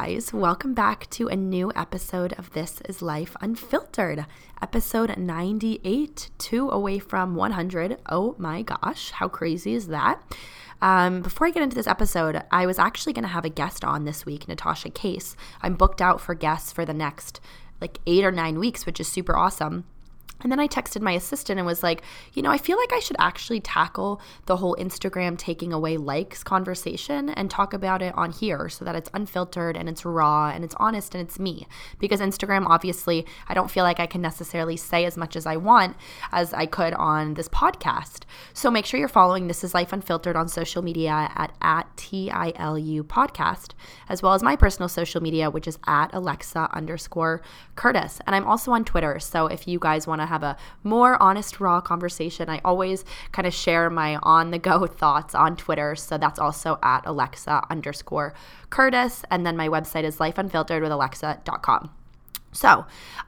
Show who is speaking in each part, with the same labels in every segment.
Speaker 1: Guys. Welcome back to a new episode of This is Life Unfiltered, episode 98, two away from 100. Oh my gosh, how crazy is that? Um, before I get into this episode, I was actually going to have a guest on this week, Natasha Case. I'm booked out for guests for the next like eight or nine weeks, which is super awesome. And then I texted my assistant and was like, you know, I feel like I should actually tackle the whole Instagram taking away likes conversation and talk about it on here so that it's unfiltered and it's raw and it's honest and it's me. Because Instagram, obviously, I don't feel like I can necessarily say as much as I want as I could on this podcast. So make sure you're following This Is Life Unfiltered on social media at, at TILU podcast, as well as my personal social media, which is at Alexa underscore Curtis. And I'm also on Twitter. So if you guys want to have a more honest, raw conversation, I always kind of share my on the go thoughts on Twitter. So that's also at Alexa underscore Curtis. And then my website is lifeunfilteredwithalexa.com. So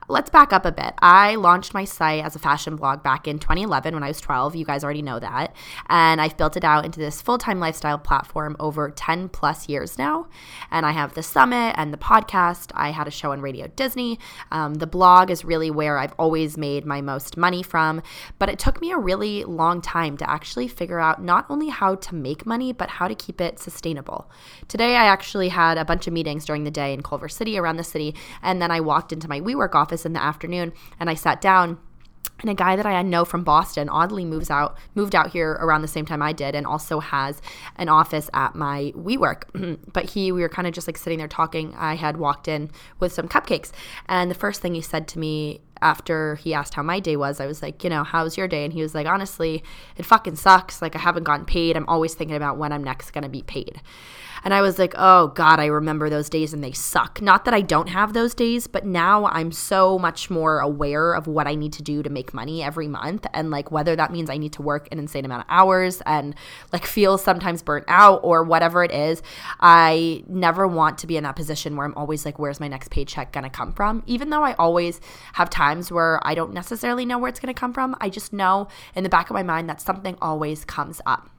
Speaker 1: let's back up a bit. I launched my site as a fashion blog back in 2011 when I was 12. You guys already know that. And I've built it out into this full time lifestyle platform over 10 plus years now. And I have the summit and the podcast. I had a show on Radio Disney. Um, the blog is really where I've always made my most money from. But it took me a really long time to actually figure out not only how to make money, but how to keep it sustainable. Today, I actually had a bunch of meetings during the day in Culver City, around the city. And then I walked into my WeWork office in the afternoon and I sat down and a guy that I know from Boston oddly moves out moved out here around the same time I did and also has an office at my WeWork. but he we were kind of just like sitting there talking. I had walked in with some cupcakes and the first thing he said to me after he asked how my day was, I was like, you know, how's your day? And he was like, honestly, it fucking sucks. Like I haven't gotten paid. I'm always thinking about when I'm next going to be paid. And I was like, oh God, I remember those days and they suck. Not that I don't have those days, but now I'm so much more aware of what I need to do to make money every month. And like whether that means I need to work an insane amount of hours and like feel sometimes burnt out or whatever it is, I never want to be in that position where I'm always like, where's my next paycheck gonna come from? Even though I always have times where I don't necessarily know where it's gonna come from, I just know in the back of my mind that something always comes up.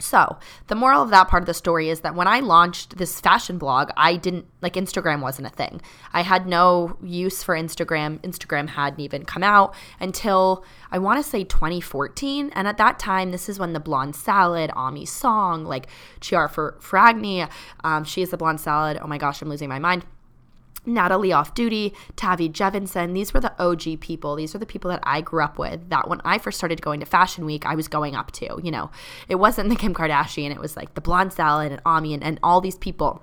Speaker 1: So, the moral of that part of the story is that when I launched this fashion blog, I didn't like Instagram wasn't a thing. I had no use for Instagram. Instagram hadn't even come out until I want to say 2014. And at that time, this is when the Blonde Salad, Aimee Song, like Chiara Ferragni, um, she is the Blonde Salad. Oh my gosh, I'm losing my mind Natalie Off Duty, Tavi Gevinson. These were the OG people. These are the people that I grew up with. That when I first started going to Fashion Week, I was going up to. You know, it wasn't the Kim Kardashian. It was like the Blonde Salad and Aimee and, and all these people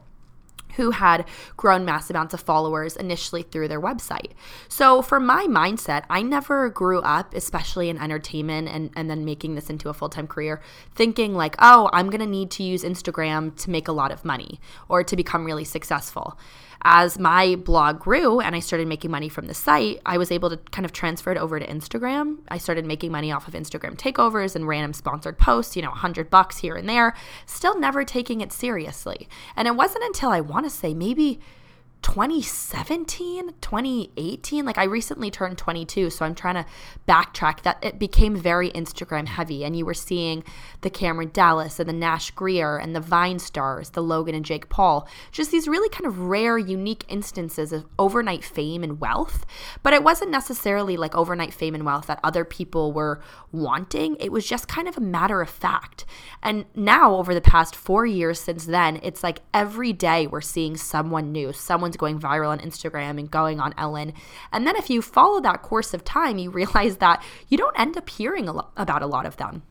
Speaker 1: who had grown mass amounts of followers initially through their website. So, for my mindset, I never grew up, especially in entertainment and, and then making this into a full time career, thinking like, oh, I'm gonna need to use Instagram to make a lot of money or to become really successful as my blog grew and I started making money from the site, I was able to kind of transfer it over to Instagram. I started making money off of Instagram takeovers and random sponsored posts, you know, 100 bucks here and there, still never taking it seriously. And it wasn't until I want to say maybe 2017, 2018. Like I recently turned 22, so I'm trying to backtrack that it became very Instagram heavy. And you were seeing the Cameron Dallas and the Nash Grier and the Vine stars, the Logan and Jake Paul, just these really kind of rare, unique instances of overnight fame and wealth. But it wasn't necessarily like overnight fame and wealth that other people were wanting. It was just kind of a matter of fact. And now, over the past four years since then, it's like every day we're seeing someone new, someone's going viral on Instagram and going on Ellen. And then if you follow that course of time, you realize that you don't end up hearing a lo- about a lot of them.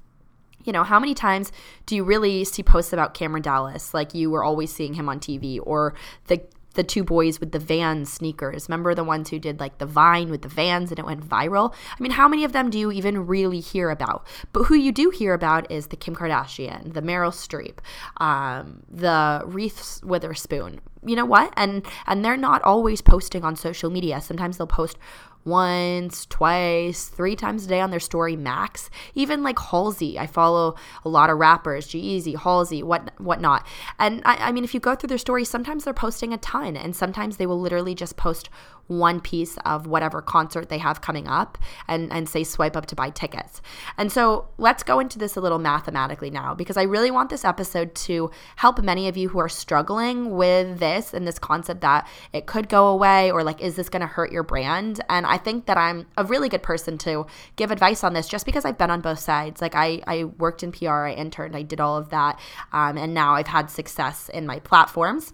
Speaker 1: You know, how many times do you really see posts about Cameron Dallas? Like you were always seeing him on TV, or the the two boys with the Vans sneakers. Remember the ones who did like the Vine with the Vans and it went viral? I mean, how many of them do you even really hear about? But who you do hear about is the Kim Kardashian, the Meryl Streep, um, the Reese Witherspoon. You know what? And and they're not always posting on social media. Sometimes they'll post once, twice, three times a day on their story max. Even like Halsey, I follow a lot of rappers, G-Eazy, Halsey, what whatnot. And I, I mean, if you go through their stories, sometimes they're posting a ton, and sometimes they will literally just post one piece of whatever concert they have coming up and, and say swipe up to buy tickets. And so let's go into this a little mathematically now because I really want this episode to help many of you who are struggling with this and this concept that it could go away or like, is this going to hurt your brand? And I think that I'm a really good person to give advice on this just because I've been on both sides. Like, I, I worked in PR, I interned, I did all of that. Um, and now I've had success in my platforms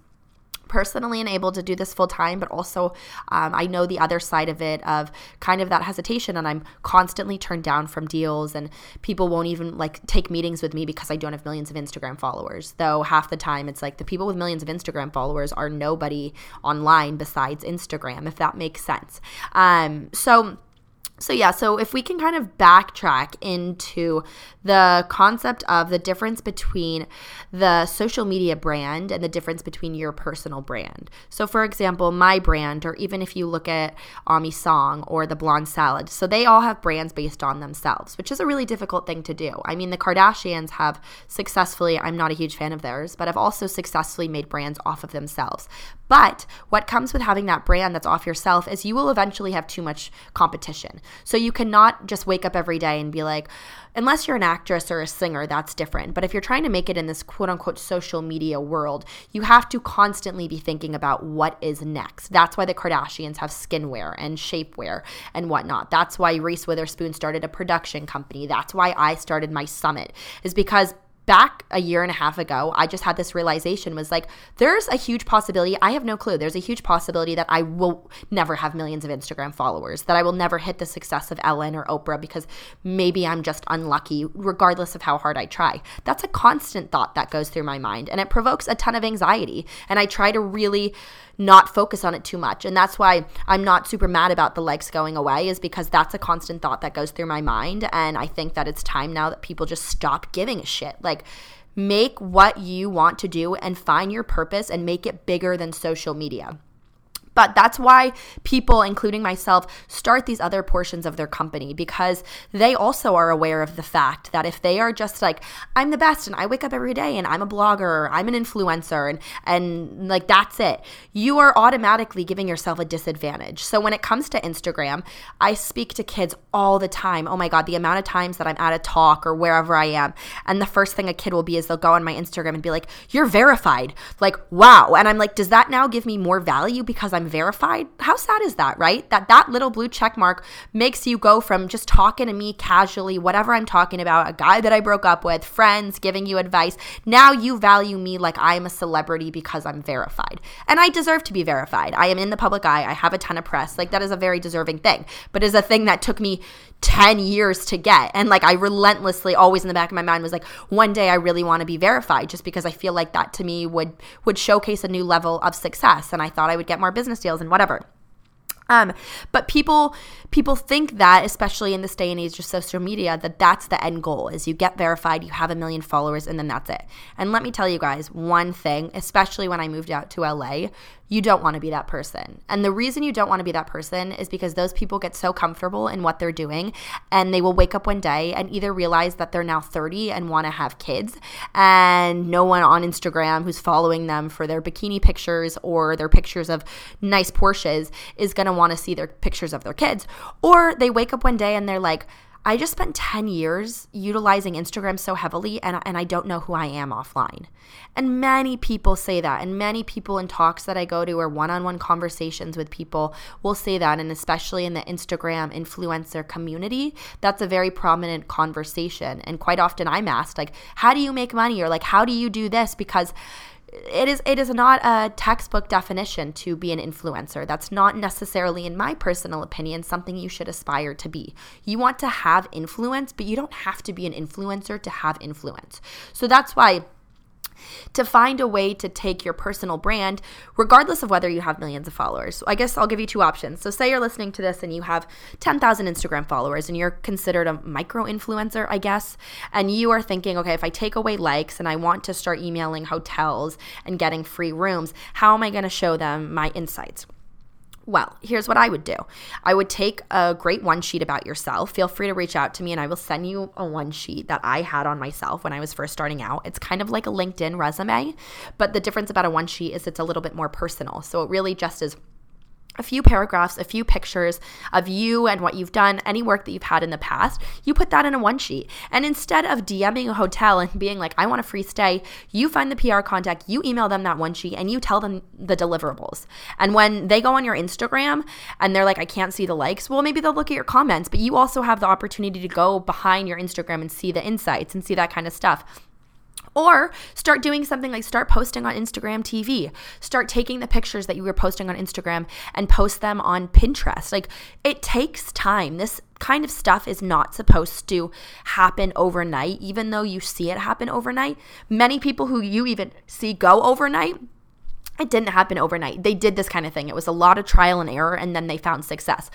Speaker 1: personally and able to do this full time, but also um, I know the other side of it of kind of that hesitation, and I'm constantly turned down from deals, and people won't even like take meetings with me because I don't have millions of Instagram followers. Though half the time it's like the people with millions of Instagram followers are nobody online besides Instagram, if that makes sense. Um, so so, yeah, so if we can kind of backtrack into the concept of the difference between the social media brand and the difference between your personal brand. So, for example, my brand, or even if you look at Aimee Song or the Blonde Salad, so they all have brands based on themselves, which is a really difficult thing to do. I mean, the Kardashians have successfully, I'm not a huge fan of theirs, but have also successfully made brands off of themselves. But what comes with having that brand that's off yourself is you will eventually have too much competition. So you cannot just wake up every day and be like, unless you're an actress or a singer, that's different. But if you're trying to make it in this quote unquote social media world, you have to constantly be thinking about what is next. That's why the Kardashians have skinwear and shapewear and whatnot. That's why Reese Witherspoon started a production company. That's why I started my summit, is because back a year and a half ago, I just had this realization was like, there's a huge possibility. I have no clue. There's a huge possibility that I will never have millions of Instagram followers, that I will never hit the success of Ellen or Oprah because maybe I'm just unlucky, regardless of how hard I try. That's a constant thought that goes through my mind and it provokes a ton of anxiety. And I try to really not focus on it too much. And that's why I'm not super mad about the likes going away, is because that's a constant thought that goes through my mind. And I think that it's time now that people just stop giving a shit. Like, make what you want to do and find your purpose and make it bigger than social media. But that's why people, including myself, start these other portions of their company because they also are aware of the fact that if they are just like, I'm the best and I wake up every day and I'm a blogger, I'm an influencer, and, and like that's it, you are automatically giving yourself a disadvantage. So when it comes to Instagram, I speak to kids all the time. Oh my God, the amount of times that I'm at a talk or wherever I am, and the first thing a kid will be is they'll go on my Instagram and be like, You're verified. Like, wow. And I'm like, Does that now give me more value because I'm verified. How sad is that, right? That that little blue check mark makes you go from just talking to me casually, whatever I'm talking about, a guy that I broke up with, friends giving you advice. Now you value me like I am a celebrity because I'm verified. And I deserve to be verified. I am in the public eye. I have a ton of press. Like that is a very deserving thing. But is a thing that took me 10 years to get. And like I relentlessly always in the back of my mind was like one day I really want to be verified just because I feel like that to me would would showcase a new level of success and I thought I would get more business deals and whatever. Um, but people people think that, especially in this day and age of social media, that that's the end goal: is you get verified, you have a million followers, and then that's it. And let me tell you guys one thing, especially when I moved out to LA, you don't want to be that person. And the reason you don't want to be that person is because those people get so comfortable in what they're doing and they will wake up one day and either realize that they're now 30 and want to have kids and no one on Instagram who's following them for their bikini pictures or their pictures of nice Porsches is going to want to see their pictures of their kids. Or they wake up one day and they're like, I just spent 10 years utilizing Instagram so heavily and, and I don't know who I am offline. And many people say that. And many people in talks that I go to or one on one conversations with people will say that. And especially in the Instagram influencer community, that's a very prominent conversation. And quite often I'm asked, like, how do you make money? Or like, how do you do this? Because it is it is not a textbook definition to be an influencer. That's not necessarily in my personal opinion something you should aspire to be. You want to have influence, but you don't have to be an influencer to have influence. So that's why to find a way to take your personal brand, regardless of whether you have millions of followers. So I guess I'll give you two options. So, say you're listening to this and you have 10,000 Instagram followers and you're considered a micro influencer, I guess, and you are thinking, okay, if I take away likes and I want to start emailing hotels and getting free rooms, how am I going to show them my insights? Well, here's what I would do I would take a great one sheet about yourself. Feel free to reach out to me and I will send you a one sheet that I had on myself when I was first starting out. It's kind of like a LinkedIn resume, but the difference about a one sheet is it's a little bit more personal. So it really just is a few paragraphs, a few pictures of you and what you've done, any work that you've had in the past, you put that in a one sheet. And instead of DMing a hotel and being like, I want a free stay, you find the PR contact, you email them that one sheet, and you tell them the deliverables. And when they go on your Instagram and they're like, I can't see the likes, well, maybe they'll look at your comments, but you also have the opportunity to go behind your Instagram and see the insights and see that kind of stuff. Or start doing something like start posting on Instagram TV. Start taking the pictures that you were posting on Instagram and post them on Pinterest. Like it takes time. This kind of stuff is not supposed to happen overnight, even though you see it happen overnight. Many people who you even see go overnight it didn't happen overnight. They did this kind of thing. It was a lot of trial and error, and then they found success.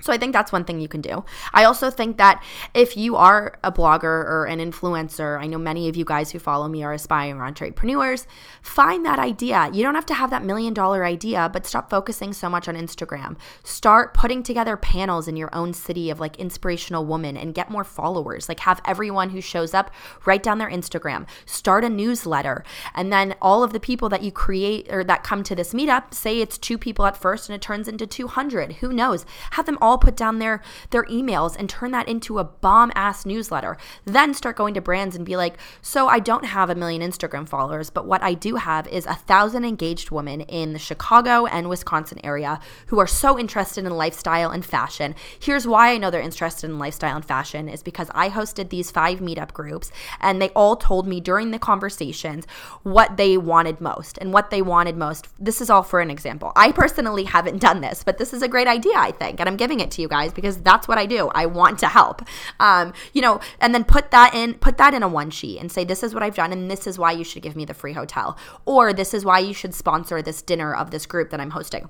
Speaker 1: So I think that's one thing you can do. I also think that if you are a blogger or an influencer, I know many of you guys who follow me are aspiring entrepreneurs, find that idea. You don't have to have that million dollar idea, but stop focusing so much on Instagram. Start putting together panels in your own city of like inspirational women and get more followers. Like have everyone who shows up write down their Instagram, start a newsletter, and then all of the people that you create or that come to this meetup, say it's two people at first and it turns into 200. Who knows? Have them all put down their their emails and turn that into a bomb ass newsletter. Then start going to brands and be like, "So I don't have a million Instagram followers, but what I do have is a thousand engaged women in the Chicago and Wisconsin area who are so interested in lifestyle and fashion. Here's why I know they're interested in lifestyle and fashion is because I hosted these five meetup groups and they all told me during the conversations what they wanted most and what they wanted most. This is all for an example. I personally haven't done this, but this is a great idea, I think, and I'm giving it to you guys because that's what I do. I want to help. Um, you know, and then put that in put that in a one sheet and say this is what I've done and this is why you should give me the free hotel or this is why you should sponsor this dinner of this group that I'm hosting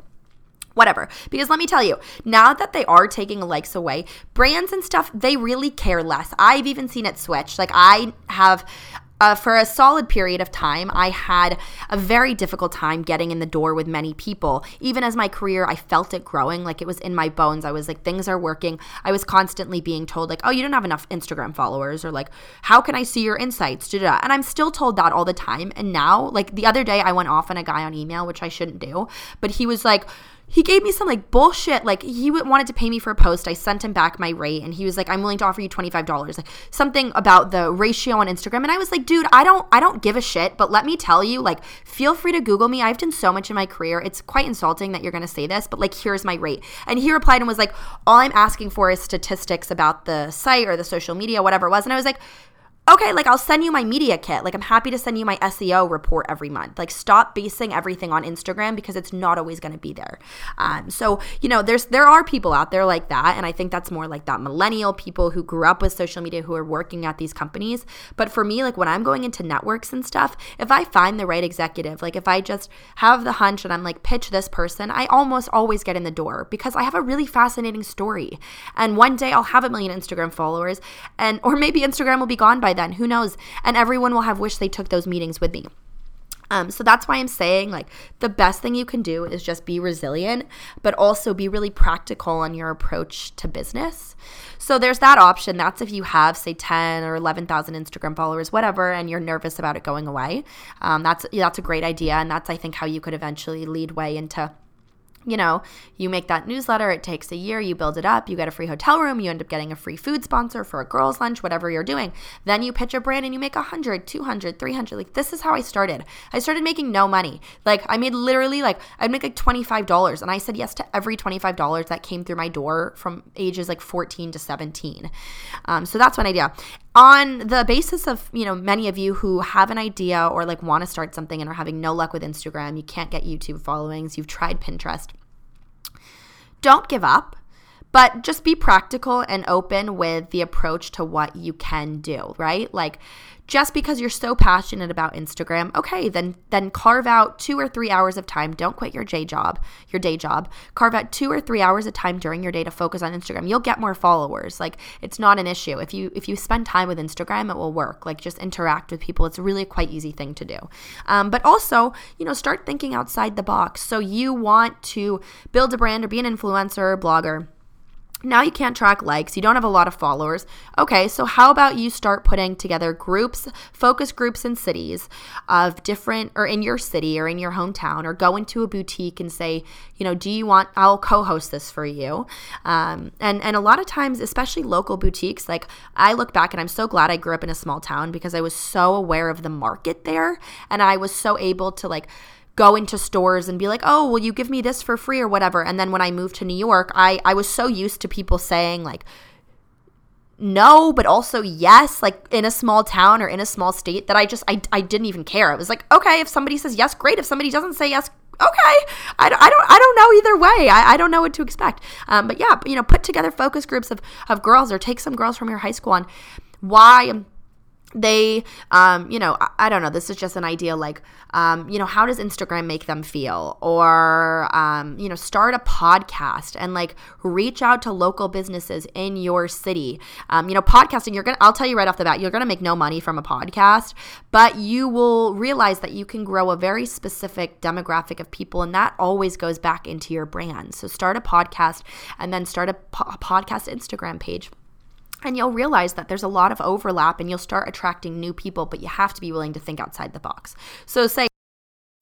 Speaker 1: whatever. Because let me tell you, now that they are taking likes away, brands and stuff, they really care less. I've even seen it switch. Like I have uh, for a solid period of time, I had a very difficult time getting in the door with many people. Even as my career, I felt it growing, like it was in my bones. I was like, things are working. I was constantly being told, like, oh, you don't have enough Instagram followers, or like, how can I see your insights? Da-da-da. And I'm still told that all the time. And now, like the other day, I went off on a guy on email, which I shouldn't do, but he was like, he gave me some like bullshit. Like he wanted to pay me for a post. I sent him back my rate and he was like, I'm willing to offer you $25. Like something about the ratio on Instagram. And I was like, dude, I don't, I don't give a shit, but let me tell you, like, feel free to Google me. I've done so much in my career. It's quite insulting that you're going to say this, but like, here's my rate. And he replied and was like, all I'm asking for is statistics about the site or the social media, whatever it was. And I was like, okay, like I'll send you my media kit. Like I'm happy to send you my SEO report every month. Like stop basing everything on Instagram because it's not always going to be there. Um, so you know, there's there are people out there like that, and I think that's more like that millennial people who grew up with social media who are working at these companies. But for me, like when I'm going into networks and stuff, if I find the right executive, like if I just have the hunch and I'm like pitch this person, I almost always get in the door because I have a really fascinating story. And one day I'll have a million Instagram followers, and or maybe Instagram will be gone by then. Who knows? And everyone will have wished they took those meetings with me. Um, so that's why I'm saying like the best thing you can do is just be resilient, but also be really practical on your approach to business. So there's that option. That's if you have say 10 or 11,000 Instagram followers, whatever, and you're nervous about it going away. Um, that's that's a great idea, and that's I think how you could eventually lead way into you know, you make that newsletter, it takes a year, you build it up, you get a free hotel room, you end up getting a free food sponsor for a girls' lunch, whatever you're doing. Then you pitch a brand and you make 100, 200, 300. Like, this is how I started. I started making no money. Like, I made literally, like, I'd make like $25. And I said yes to every $25 that came through my door from ages like 14 to 17. Um, so that's one idea on the basis of you know many of you who have an idea or like want to start something and are having no luck with instagram you can't get youtube followings you've tried pinterest don't give up but just be practical and open with the approach to what you can do, right? Like just because you're so passionate about Instagram, okay, then then carve out 2 or 3 hours of time. Don't quit your day job, your day job. Carve out 2 or 3 hours of time during your day to focus on Instagram. You'll get more followers. Like it's not an issue. If you if you spend time with Instagram, it will work. Like just interact with people. It's really quite easy thing to do. Um, but also, you know, start thinking outside the box. So you want to build a brand or be an influencer or blogger now you can't track likes, you don't have a lot of followers. Okay, so how about you start putting together groups, focus groups in cities of different, or in your city or in your hometown, or go into a boutique and say, you know, do you want, I'll co host this for you. Um, and, and a lot of times, especially local boutiques, like I look back and I'm so glad I grew up in a small town because I was so aware of the market there and I was so able to like, go into stores and be like, oh, will you give me this for free or whatever. And then when I moved to New York, I, I was so used to people saying, like, no, but also yes, like in a small town or in a small state that I just, I, I didn't even care. It was like, okay, if somebody says yes, great. If somebody doesn't say yes, okay I, don't, I don't i don't know either way i, I don't know what to expect um, but yeah you know put together focus groups of, of girls or take some girls from your high school on why they um, you know I, I, don't know this is just an idea like um, you know how does instagram make them feel? Or um, you know start a podcast and like reach out to local businesses in your city. Um, you know podcasting you're gonna i'll tell you right off the bat you're gonna make no money from a podcast but you will realize that you can grow a very specific demographic of people and that always goes back into your brand. So start a podcast and then start a, po- a podcast instagram page and you'll realize that there's a lot of overlap and you'll start attracting new people, but you have to be willing to think outside the box. So, say,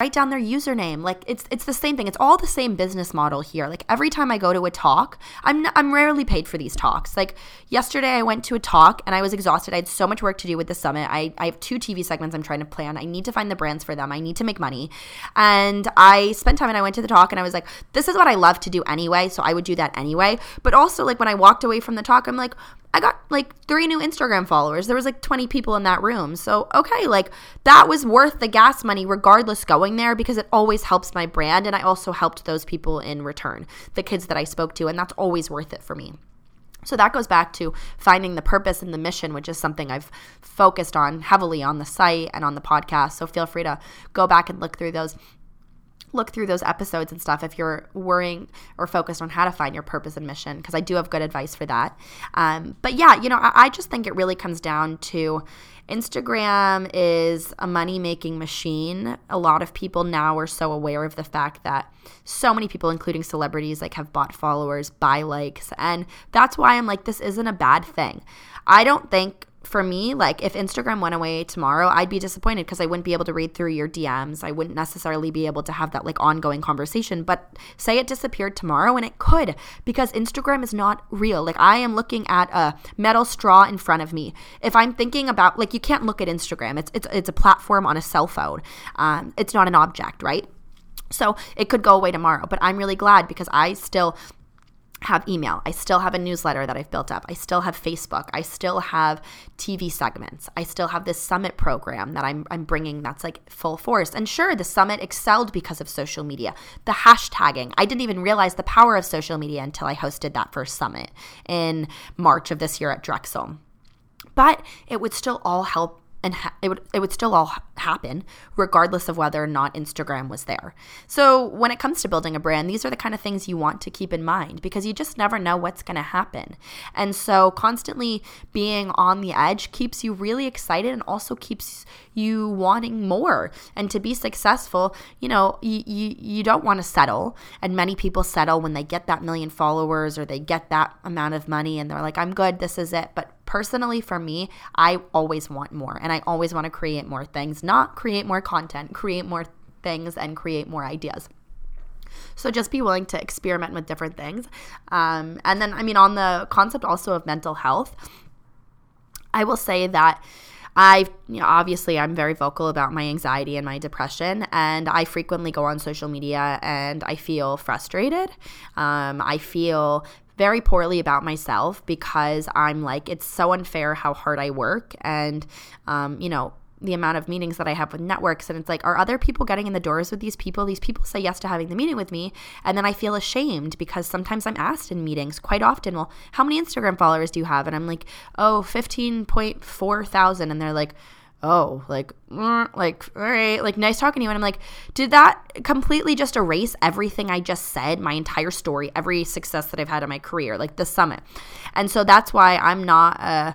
Speaker 1: write down their username. Like it's it's the same thing. It's all the same business model here. Like every time i go to a talk i'm i'm rarely paid for these talks. Like yesterday i went to a talk and i was exhausted. I had so much work to do with the summit. I, I have two tv segments i'm trying to plan. I need to find the brands for them. I need to make money. And i spent time and i went to the talk and i was like this is what i love to do anyway. So i would do that anyway. But also like when i walked away from the talk i'm like I got like three new Instagram followers. There was like 20 people in that room. So, okay, like that was worth the gas money regardless going there because it always helps my brand and I also helped those people in return, the kids that I spoke to, and that's always worth it for me. So that goes back to finding the purpose and the mission, which is something I've focused on heavily on the site and on the podcast. So feel free to go back and look through those look through those episodes and stuff if you're worrying or focused on how to find your purpose and mission, because I do have good advice for that. Um, but yeah, you know, I, I just think it really comes down to Instagram is a money making machine. A lot of people now are so aware of the fact that so many people, including celebrities, like have bought followers, buy likes. And that's why I'm like, this isn't a bad thing. I don't think for me, like if Instagram went away tomorrow, I'd be disappointed because I wouldn't be able to read through your DMs. I wouldn't necessarily be able to have that like ongoing conversation. But say it disappeared tomorrow and it could because Instagram is not real. Like I am looking at a metal straw in front of me. If I'm thinking about like you can't look at Instagram. It's it's it's a platform on a cell phone. Um, it's not an object, right? So it could go away tomorrow, but I'm really glad because I still have email. I still have a newsletter that I've built up. I still have Facebook. I still have TV segments. I still have this summit program that I'm, I'm bringing that's like full force. And sure, the summit excelled because of social media. The hashtagging, I didn't even realize the power of social media until I hosted that first summit in March of this year at Drexel. But it would still all help and ha- it would it would still all happen regardless of whether or not Instagram was there. So when it comes to building a brand, these are the kind of things you want to keep in mind because you just never know what's going to happen. And so constantly being on the edge keeps you really excited and also keeps you wanting more. And to be successful, you know, you you, you don't want to settle. And many people settle when they get that million followers or they get that amount of money and they're like I'm good, this is it. But personally for me, I always want more and I always want to create more things, not create more content, create more things and create more ideas. So just be willing to experiment with different things. Um, and then, I mean, on the concept also of mental health, I will say that I, you know, obviously, I'm very vocal about my anxiety and my depression, and I frequently go on social media and I feel frustrated. Um, I feel very poorly about myself because I'm like, it's so unfair how hard I work. And, um, you know, the amount of meetings that I have with networks and it's like are other people getting in the doors with these people? These people say yes to having the meeting with me and then I feel ashamed because sometimes I'm asked in meetings quite often, well, how many Instagram followers do you have? And I'm like, "Oh, 15.4 thousand." And they're like, oh, like, mm, like, all right, like, nice talking to you. And I'm like, did that completely just erase everything I just said, my entire story, every success that I've had in my career, like the summit? And so that's why I'm not a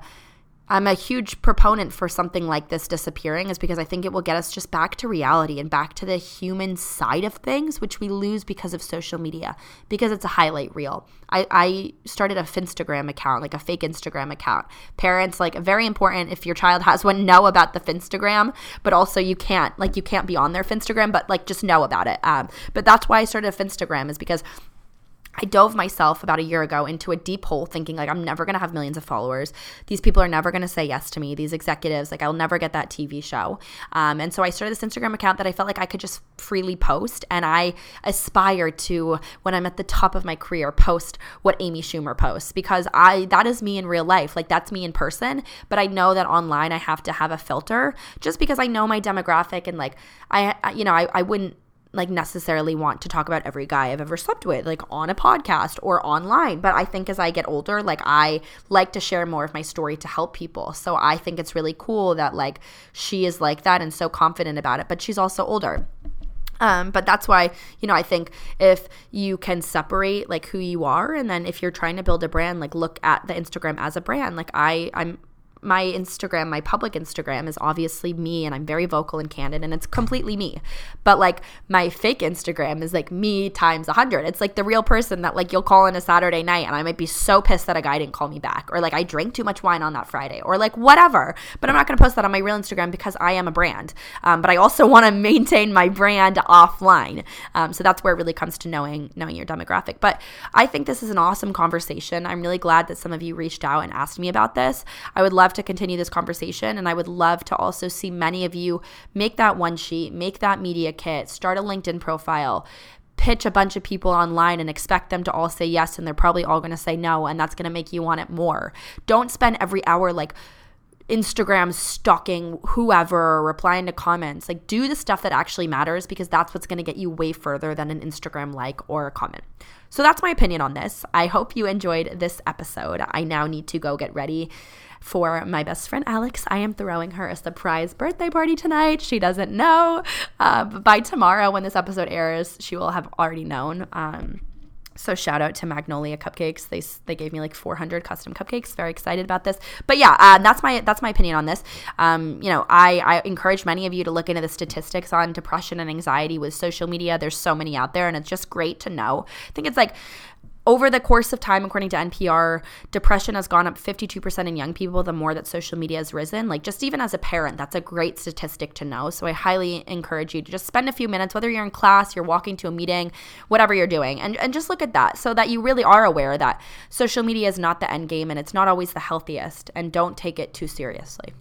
Speaker 1: I'm a huge proponent for something like this disappearing is because I think it will get us just back to reality and back to the human side of things, which we lose because of social media, because it's a highlight reel. I, I started a Finstagram account, like a fake Instagram account. Parents, like very important if your child has one, know about the Finstagram, but also you can't, like you can't be on their Finstagram, but like just know about it. Um, but that's why I started a Finstagram is because I dove myself about a year ago into a deep hole thinking like I'm never to have millions of followers. These people are never to say yes to me. These executives, like I'll never get that TV show. Um, and so I started this Instagram account that I felt like I could just freely post. And I aspire to, when I'm at the top of my career, post what Amy Schumer posts because I, that is me in real life. Like that's me in person. But I know that online I have to have a filter just because I know my demographic and like I, you know, I, I wouldn't like necessarily want to talk about every guy I've ever slept with, like on a podcast or online. But I think as I get older, like I like to share more of my story to help people. So I think it's really cool that like she is like that and so confident about it, but she's also older. Um, but that's why, you know, I think if you can separate like who you are and then if you're trying to build a brand, like look at the Instagram as a brand. Like I, I'm my Instagram, my public Instagram is obviously me and I'm very vocal and candid and it's completely me. But like my fake Instagram is like me times a hundred. It's like the real person that like you'll call on a Saturday night and I might be so pissed that a guy didn't call me back or like I drank too much wine on that Friday or like whatever. But I'm not going to post that on my real Instagram because I am a brand. Um, but I also want to maintain my brand offline. Um, so that's where it really comes to knowing knowing your demographic. But I think this is an awesome conversation. I'm really glad that some of you reached out and asked me about this. I would love love to continue this conversation. And I would love to also see many of you make that one sheet, make that media kit, start a LinkedIn profile, pitch a bunch of people online and expect them to all say yes and they're probably all going to say no and that's going to make you want it more. Don't spend every hour like Instagram stalking whoever, replying to comments. Like do the stuff that actually matters because that's what's going to get you way further than an Instagram like or a comment. So that's my opinion on this. I hope you enjoyed this episode. I now need to go get ready for my best friend Alex. I am throwing her a surprise birthday party tonight. She doesn't know. Uh, by tomorrow, when this episode airs, she will have already known. Um, so shout out to Magnolia Cupcakes. They they gave me like 400 custom cupcakes. Very excited about this. But yeah, uh, that's my that's my opinion on this. Um, you know, I I encourage many of you to look into the statistics on depression and anxiety with social media. There's so many out there, and it's just great to know. I think it's like over the course of time, according to NPR, depression has gone up 52% in young people the more that social media has risen. Like, just even as a parent, that's a great statistic to know. So, I highly encourage you to just spend a few minutes, whether you're in class, you're walking to a meeting, whatever you're doing, and, and just look at that so that you really are aware that social media is not the end game and it's not always the healthiest, and don't take it too seriously.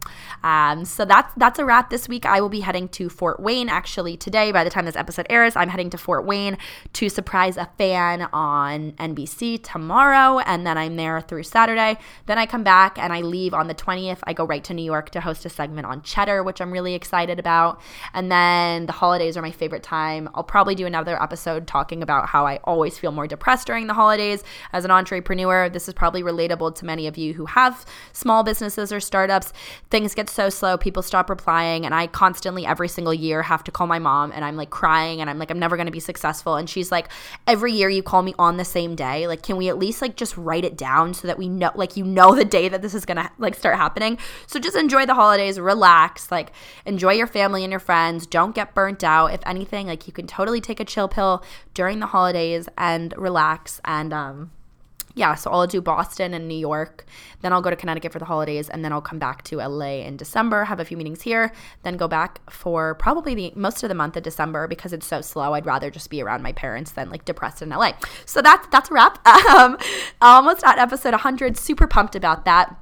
Speaker 1: Um, so, that's, that's a wrap this week. I will be heading to Fort Wayne actually today. By the time this episode airs, I'm heading to Fort Wayne to surprise a fan on. NBC tomorrow, and then I'm there through Saturday. Then I come back and I leave on the 20th. I go right to New York to host a segment on cheddar, which I'm really excited about. And then the holidays are my favorite time. I'll probably do another episode talking about how I always feel more depressed during the holidays as an entrepreneur. This is probably relatable to many of you who have small businesses or startups. Things get so slow, people stop replying, and I constantly every single year have to call my mom and I'm like crying and I'm like, I'm never going to be successful. And she's like, every year you call me on the same day. Like, can we at least like just write it down so that we know, like, you know, the day that this is gonna like start happening? So just enjoy the holidays, relax, like, enjoy your family and your friends. Don't get burnt out. If anything, like, you can totally take a chill pill during the holidays and relax and, um, yeah, so I'll do Boston and New York. Then I'll go to Connecticut for the holidays, and then I'll come back to LA in December, have a few meetings here, then go back for probably the most of the month of December because it's so slow. I'd rather just be around my parents than like depressed in LA. So that's that's a wrap. Um, almost at episode 100. Super pumped about that.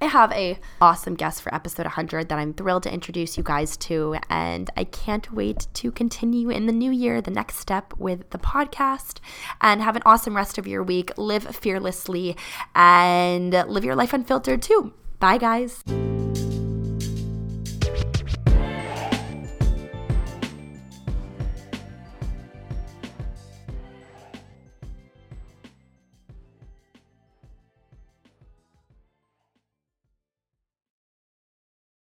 Speaker 1: I have a awesome guest for episode 100 that I'm thrilled to introduce you guys to and I can't wait to continue in the new year the next step with the podcast and have an awesome rest of your week. Live fearlessly and live your life unfiltered too. Bye guys